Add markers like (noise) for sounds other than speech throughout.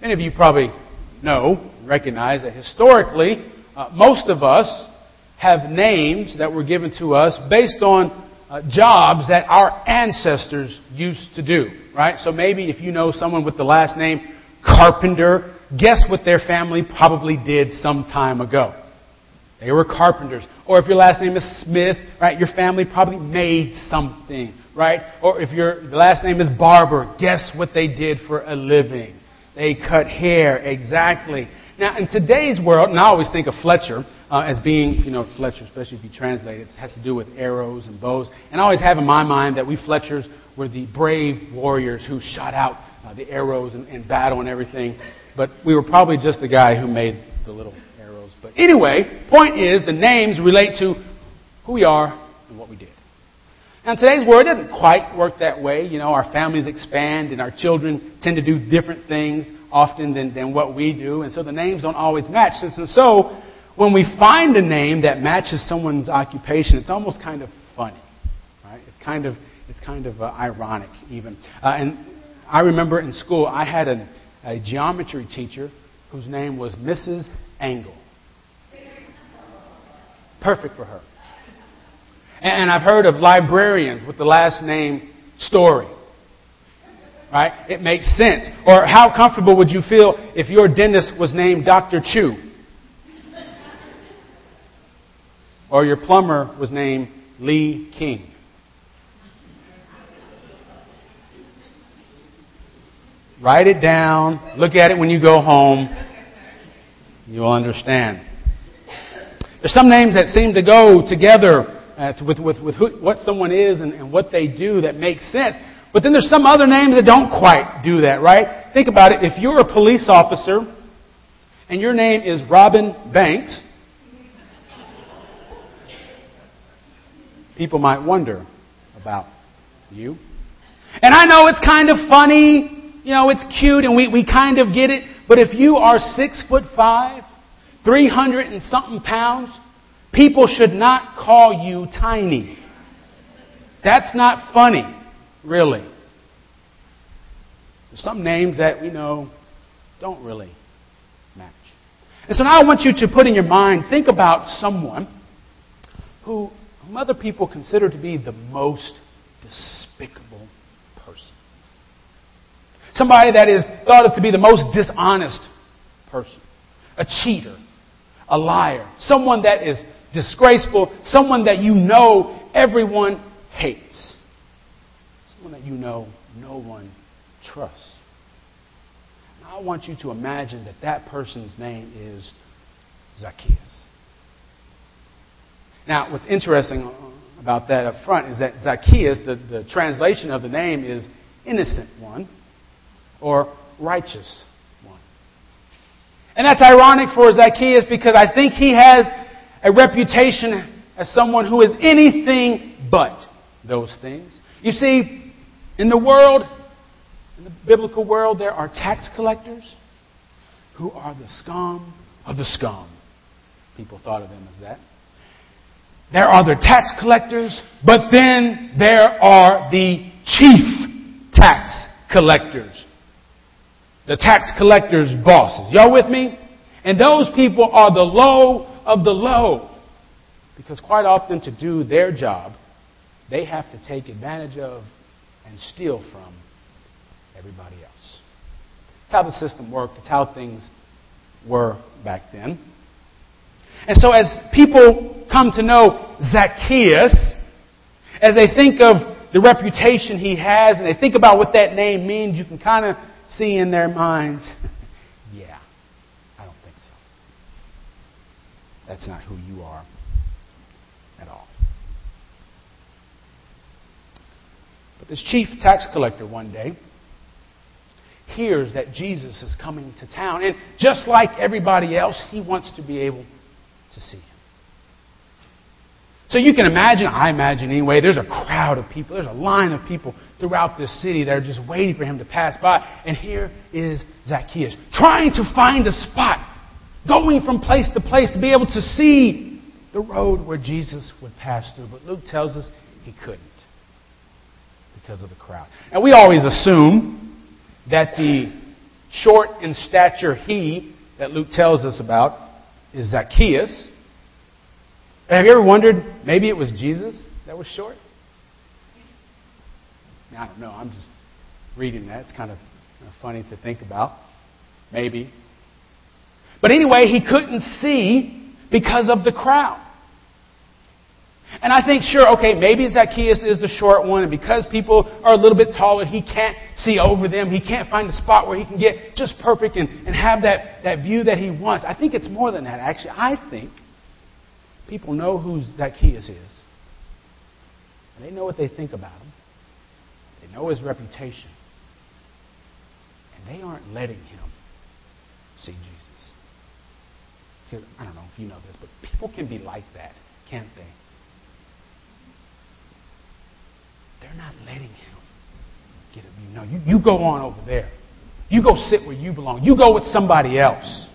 Many of you probably know, recognize that historically, uh, most of us have names that were given to us based on uh, jobs that our ancestors used to do, right? So maybe if you know someone with the last name Carpenter, guess what their family probably did some time ago? They were carpenters. Or if your last name is Smith, right, your family probably made something, right? Or if your last name is Barber, guess what they did for a living? They cut hair, exactly. Now, in today's world, and I always think of Fletcher uh, as being, you know, Fletcher, especially if you translate it, has to do with arrows and bows. And I always have in my mind that we Fletchers were the brave warriors who shot out uh, the arrows in, in battle and everything. But we were probably just the guy who made the little arrows. But anyway, point is the names relate to who we are and what we did. Now, today's world doesn't quite work that way. You know, our families expand and our children tend to do different things often than, than what we do. And so the names don't always match. And so when we find a name that matches someone's occupation, it's almost kind of funny. Right? It's kind of, it's kind of uh, ironic even. Uh, and I remember in school, I had a, a geometry teacher whose name was Mrs. Angle. Perfect for her. And I've heard of librarians with the last name Story. Right? It makes sense. Or how comfortable would you feel if your dentist was named Dr. Chu? Or your plumber was named Lee King? Write it down. Look at it when you go home. You'll understand. There's some names that seem to go together uh, with, with, with who, what someone is and, and what they do that makes sense. But then there's some other names that don't quite do that, right? Think about it. If you're a police officer and your name is Robin Banks, people might wonder about you. And I know it's kind of funny, you know, it's cute and we, we kind of get it, but if you are six foot five, 300 and something pounds, People should not call you tiny. That's not funny, really. There's some names that we know don't really match. And so now I want you to put in your mind, think about someone who, whom other people consider to be the most despicable person. Somebody that is thought of to be the most dishonest person. A cheater. A liar. Someone that is disgraceful, someone that you know everyone hates, someone that you know no one trusts. I want you to imagine that that person's name is Zacchaeus. Now, what's interesting about that up front is that Zacchaeus, the, the translation of the name is innocent one or righteous one. And that's ironic for Zacchaeus because I think he has a reputation as someone who is anything but those things. You see, in the world, in the biblical world, there are tax collectors who are the scum of the scum. People thought of them as that. There are the tax collectors, but then there are the chief tax collectors. The tax collectors' bosses. Y'all with me? And those people are the low of the low. Because quite often, to do their job, they have to take advantage of and steal from everybody else. It's how the system worked, it's how things were back then. And so, as people come to know Zacchaeus, as they think of the reputation he has and they think about what that name means, you can kind of see in their minds (laughs) That's not who you are at all. But this chief tax collector one day hears that Jesus is coming to town. And just like everybody else, he wants to be able to see him. So you can imagine, I imagine anyway, there's a crowd of people, there's a line of people throughout this city that are just waiting for him to pass by. And here is Zacchaeus, trying to find a spot going from place to place to be able to see the road where Jesus would pass through. But Luke tells us he couldn't because of the crowd. And we always assume that the short in stature he that Luke tells us about is Zacchaeus. Have you ever wondered, maybe it was Jesus that was short? I don't know. I'm just reading that. It's kind of funny to think about. Maybe. But anyway, he couldn't see because of the crowd. And I think, sure, okay, maybe Zacchaeus is the short one, and because people are a little bit taller, he can't see over them. He can't find a spot where he can get just perfect and, and have that, that view that he wants. I think it's more than that, actually. I think people know who Zacchaeus is. They know what they think about him. They know his reputation. And they aren't letting him see Jesus. Because, I don't know if you know this, but people can be like that, can't they? They're not letting him get a view. No, you, you go on over there. You go sit where you belong. You go with somebody else.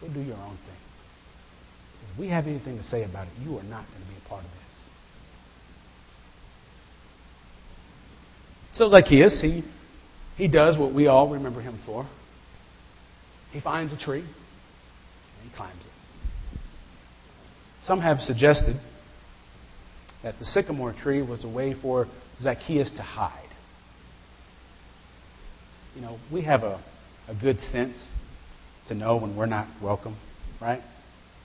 Go do your own thing. If we have anything to say about it, you are not going to be a part of this. So Zacchaeus, he, he does what we all remember him for. He finds a tree and climbs it. Some have suggested that the sycamore tree was a way for Zacchaeus to hide. You know, we have a, a good sense to know when we're not welcome, right?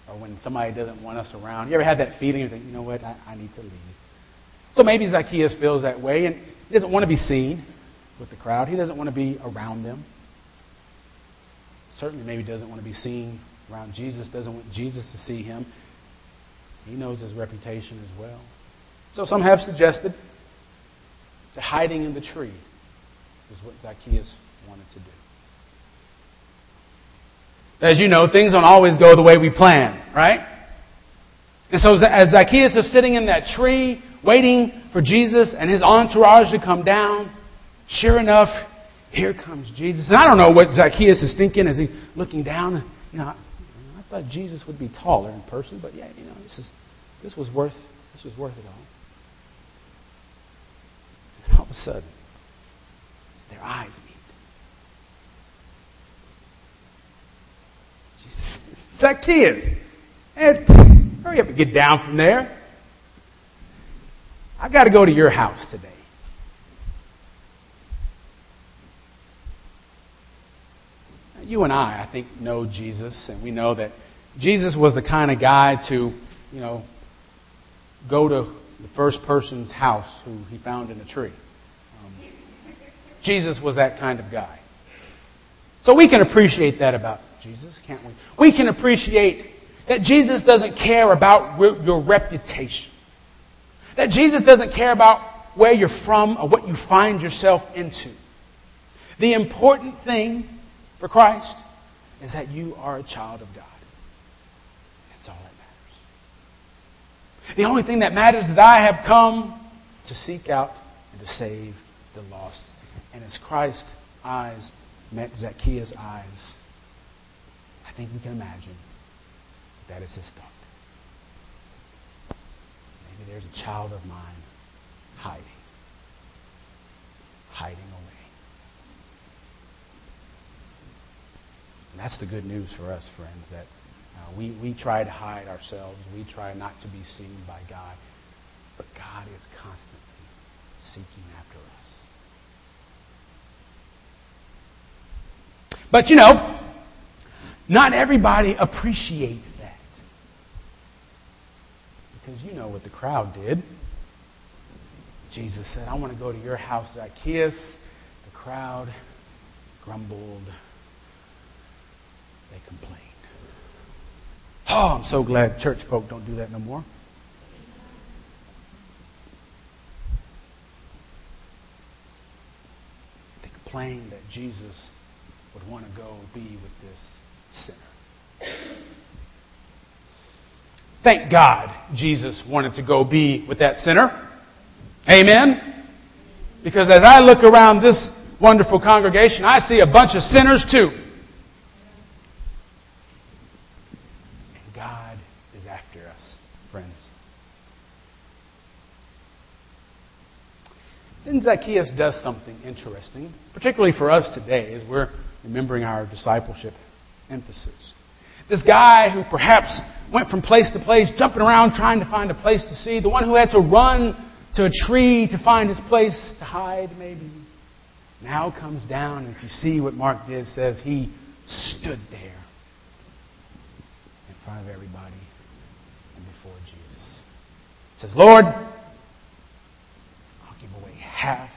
Or when somebody doesn't want us around. You ever had that feeling? You think, you know what, I, I need to leave. So maybe Zacchaeus feels that way, and he doesn't want to be seen with the crowd. He doesn't want to be around them. Certainly, maybe doesn't want to be seen around Jesus. Doesn't want Jesus to see him. He knows his reputation as well. So some have suggested that hiding in the tree is what Zacchaeus wanted to do. As you know, things don't always go the way we plan, right? And so as Zacchaeus is sitting in that tree, waiting for Jesus and his entourage to come down, sure enough, here comes Jesus. And I don't know what Zacchaeus is thinking as he's looking down. You know, I, thought Jesus would be taller in person, but yeah, you know, this is this was worth this was worth it all. And all of a sudden, their eyes meet. Jesus, Zacchaeus, eh, hurry up and get down from there. I got to go to your house today. You and I, I think, know Jesus, and we know that Jesus was the kind of guy to, you know, go to the first person's house who he found in a tree. Um, Jesus was that kind of guy. So we can appreciate that about Jesus, can't we? We can appreciate that Jesus doesn't care about your reputation. That Jesus doesn't care about where you're from or what you find yourself into. The important thing for Christ is that you are a child of God. That's all that matters. The only thing that matters is that I have come to seek out and to save the lost. And as Christ's eyes met Zacchaeus' eyes, I think we can imagine that is his thought. Maybe there's a child of mine hiding, hiding away. And that's the good news for us, friends, that uh, we, we try to hide ourselves. We try not to be seen by God. But God is constantly seeking after us. But you know, not everybody appreciates that. Because you know what the crowd did. Jesus said, I want to go to your house, Zacchaeus. The crowd grumbled they. Oh, I'm so glad church folk don't do that no more. They complained that Jesus would want to go be with this sinner. Thank God Jesus wanted to go be with that sinner. Amen? Because as I look around this wonderful congregation, I see a bunch of sinners too. Then Zacchaeus does something interesting, particularly for us today as we're remembering our discipleship emphasis. This guy who perhaps went from place to place, jumping around trying to find a place to see, the one who had to run to a tree to find his place to hide, maybe, now comes down, and if you see what Mark did, says he stood there in front of everybody and before Jesus. He says, Lord, half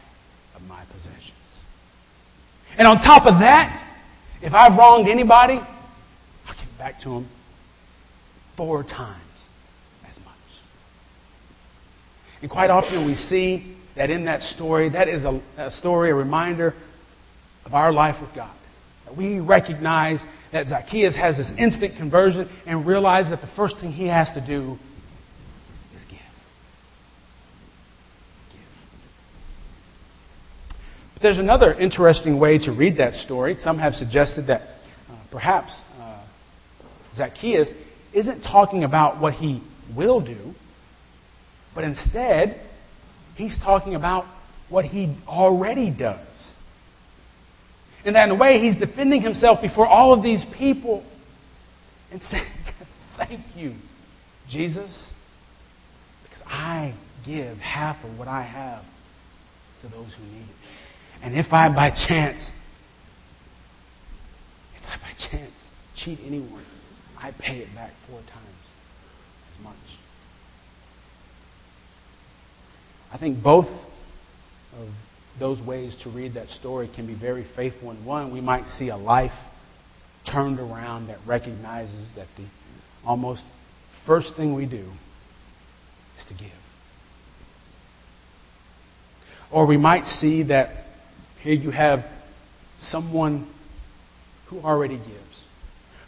of my possessions. And on top of that, if I've wronged anybody, I'll give back to them four times as much. And quite often we see that in that story, that is a, a story, a reminder of our life with God. That we recognize that Zacchaeus has this instant conversion and realize that the first thing he has to do is give. Give. But there's another interesting way to read that story. Some have suggested that uh, perhaps uh, Zacchaeus isn't talking about what he will do, but instead, he's talking about what he already does. And that in a way, he's defending himself before all of these people and (laughs) saying, Thank you, Jesus, because I give half of what I have to those who need it. And if I by chance, if I by chance cheat anyone, I pay it back four times as much. I think both of those ways to read that story can be very faithful. In one, we might see a life turned around that recognizes that the almost first thing we do is to give. Or we might see that here you have someone who already gives,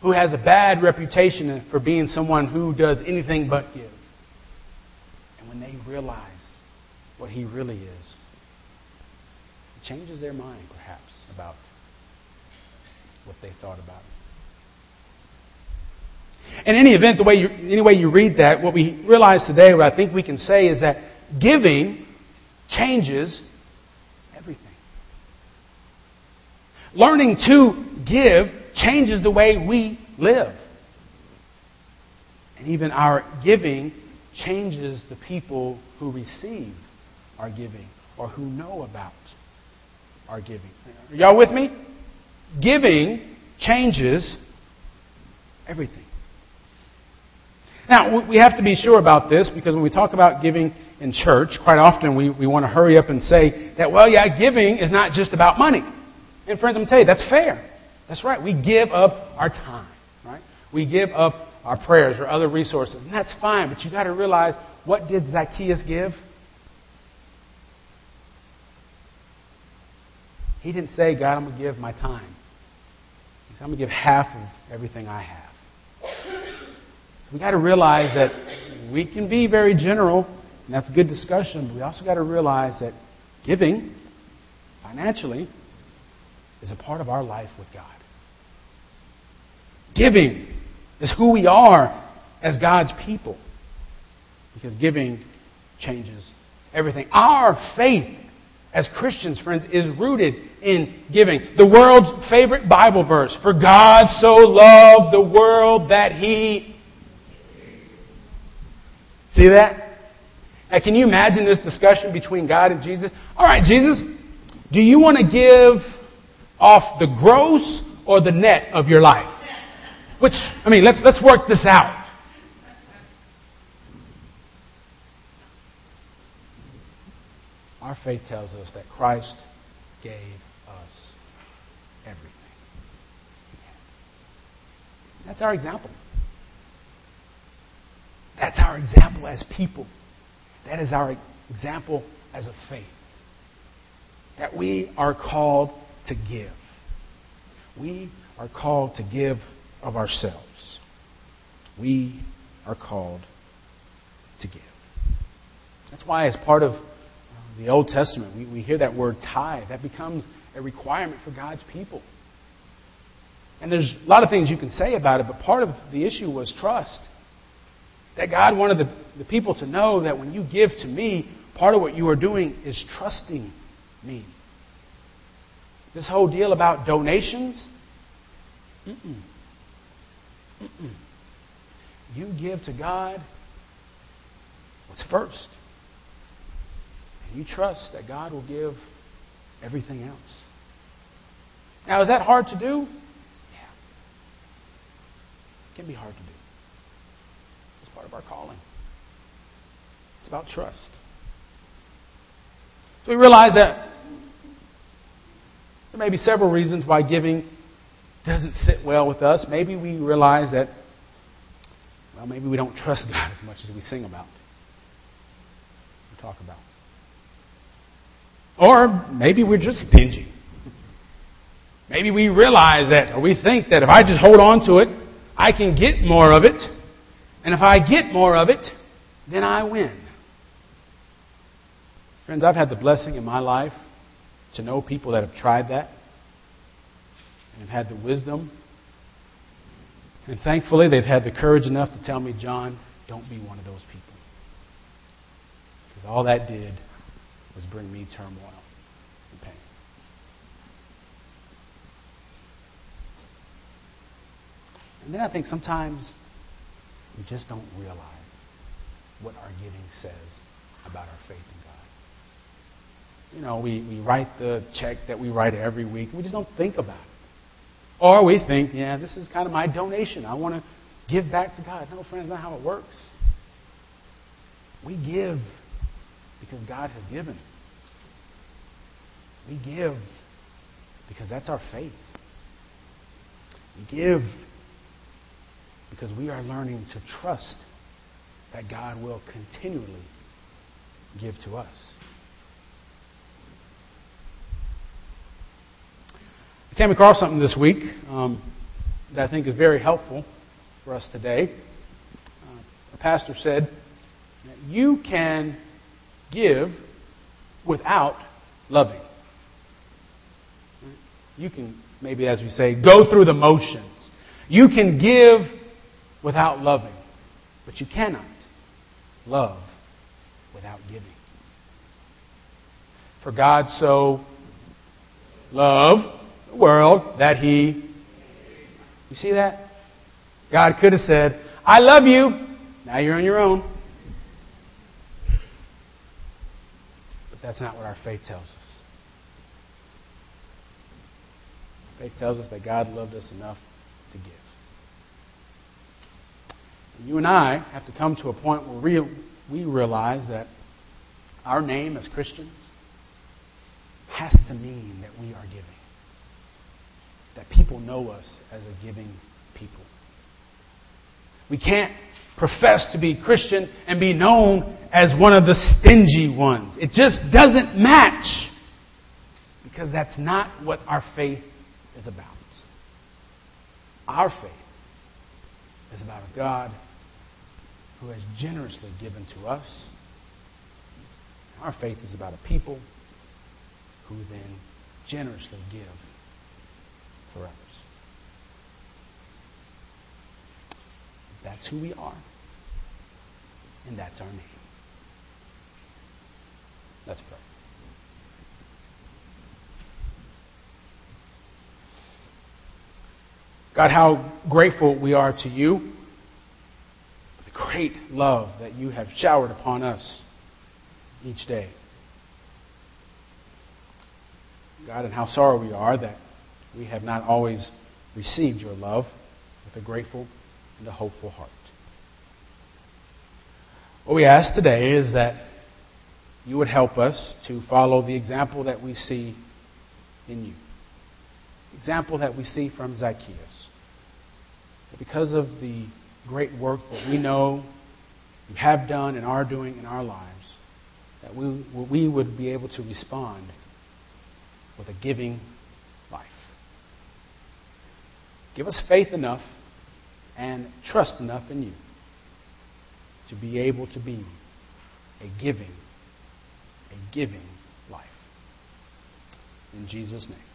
who has a bad reputation for being someone who does anything but give. And when they realize what he really is, it changes their mind, perhaps, about what they thought about it. In any event, the way you, any way you read that, what we realize today, what I think we can say is that giving changes everything. Learning to give changes the way we live. And even our giving changes the people who receive our giving or who know about our giving. Are y'all with me? Giving changes everything. Now, we have to be sure about this because when we talk about giving in church, quite often we, we want to hurry up and say that, well, yeah, giving is not just about money. And friends, I'm going to tell you, that's fair. That's right. We give up our time, right? We give up our prayers or other resources. And that's fine, but you've got to realize what did Zacchaeus give? He didn't say, God, I'm going to give my time. He said, I'm going to give half of everything I have. We've got to realize that we can be very general, and that's good discussion, but we also got to realize that giving financially is a part of our life with God. Giving is who we are as God's people. Because giving changes everything. Our faith as Christians, friends, is rooted in giving. The world's favorite Bible verse For God so loved the world that He. See that? Now, can you imagine this discussion between God and Jesus? All right, Jesus, do you want to give off the gross or the net of your life? Which, I mean, let's, let's work this out. Our faith tells us that Christ gave us everything. That's our example. That's our example as people. That is our example as a faith. That we are called to give. We are called to give of ourselves. We are called to give. That's why, as part of uh, the Old Testament, we, we hear that word tithe. That becomes a requirement for God's people. And there's a lot of things you can say about it, but part of the issue was trust. That God wanted the, the people to know that when you give to me, part of what you are doing is trusting me. This whole deal about donations, mm-mm. Mm-mm. you give to God what's first. And you trust that God will give everything else. Now, is that hard to do? Yeah. It can be hard to do. It's part of our calling. It's about trust. So we realize that there may be several reasons why giving doesn't sit well with us. Maybe we realize that, well, maybe we don't trust (laughs) God as much as we sing about, we talk about. Or maybe we're just stingy. Maybe we realize that, or we think that if I just hold on to it, I can get more of it. And if I get more of it, then I win. Friends, I've had the blessing in my life to know people that have tried that and have had the wisdom. And thankfully, they've had the courage enough to tell me, John, don't be one of those people. Because all that did was bring me turmoil and pain. And then I think sometimes we just don't realize what our giving says about our faith in God. You know, we, we write the check that we write every week. We just don't think about it. Or we think, yeah, this is kind of my donation. I want to give back to God. No, friends, not how it works. We give because God has given. We give because that's our faith. We give because we are learning to trust that God will continually give to us. I came across something this week um, that I think is very helpful for us today. Uh, a pastor said that you can give without loving. You can, maybe as we say, go through the motions. You can give without loving, but you cannot love without giving. For God so loved world that He. You see that? God could have said, I love you. Now you're on your own. But that's not what our faith tells us. Faith tells us that God loved us enough to give. And you and I have to come to a point where we, we realize that our name as Christians has to mean that we are giving. That people know us as a giving people. We can't profess to be Christian and be known as one of the stingy ones. It just doesn't match because that's not what our faith is about. Our faith is about a God who has generously given to us. Our faith is about a people who then generously give for others. That's who we are, and that's our name. Let's pray. God, how grateful we are to you for the great love that you have showered upon us each day. God, and how sorry we are that we have not always received your love with a grateful and a hopeful heart. What we ask today is that you would help us to follow the example that we see in you example that we see from Zacchaeus. Because of the great work that we know you have done and are doing in our lives, that we, we would be able to respond with a giving life. Give us faith enough and trust enough in you to be able to be a giving, a giving life. In Jesus' name.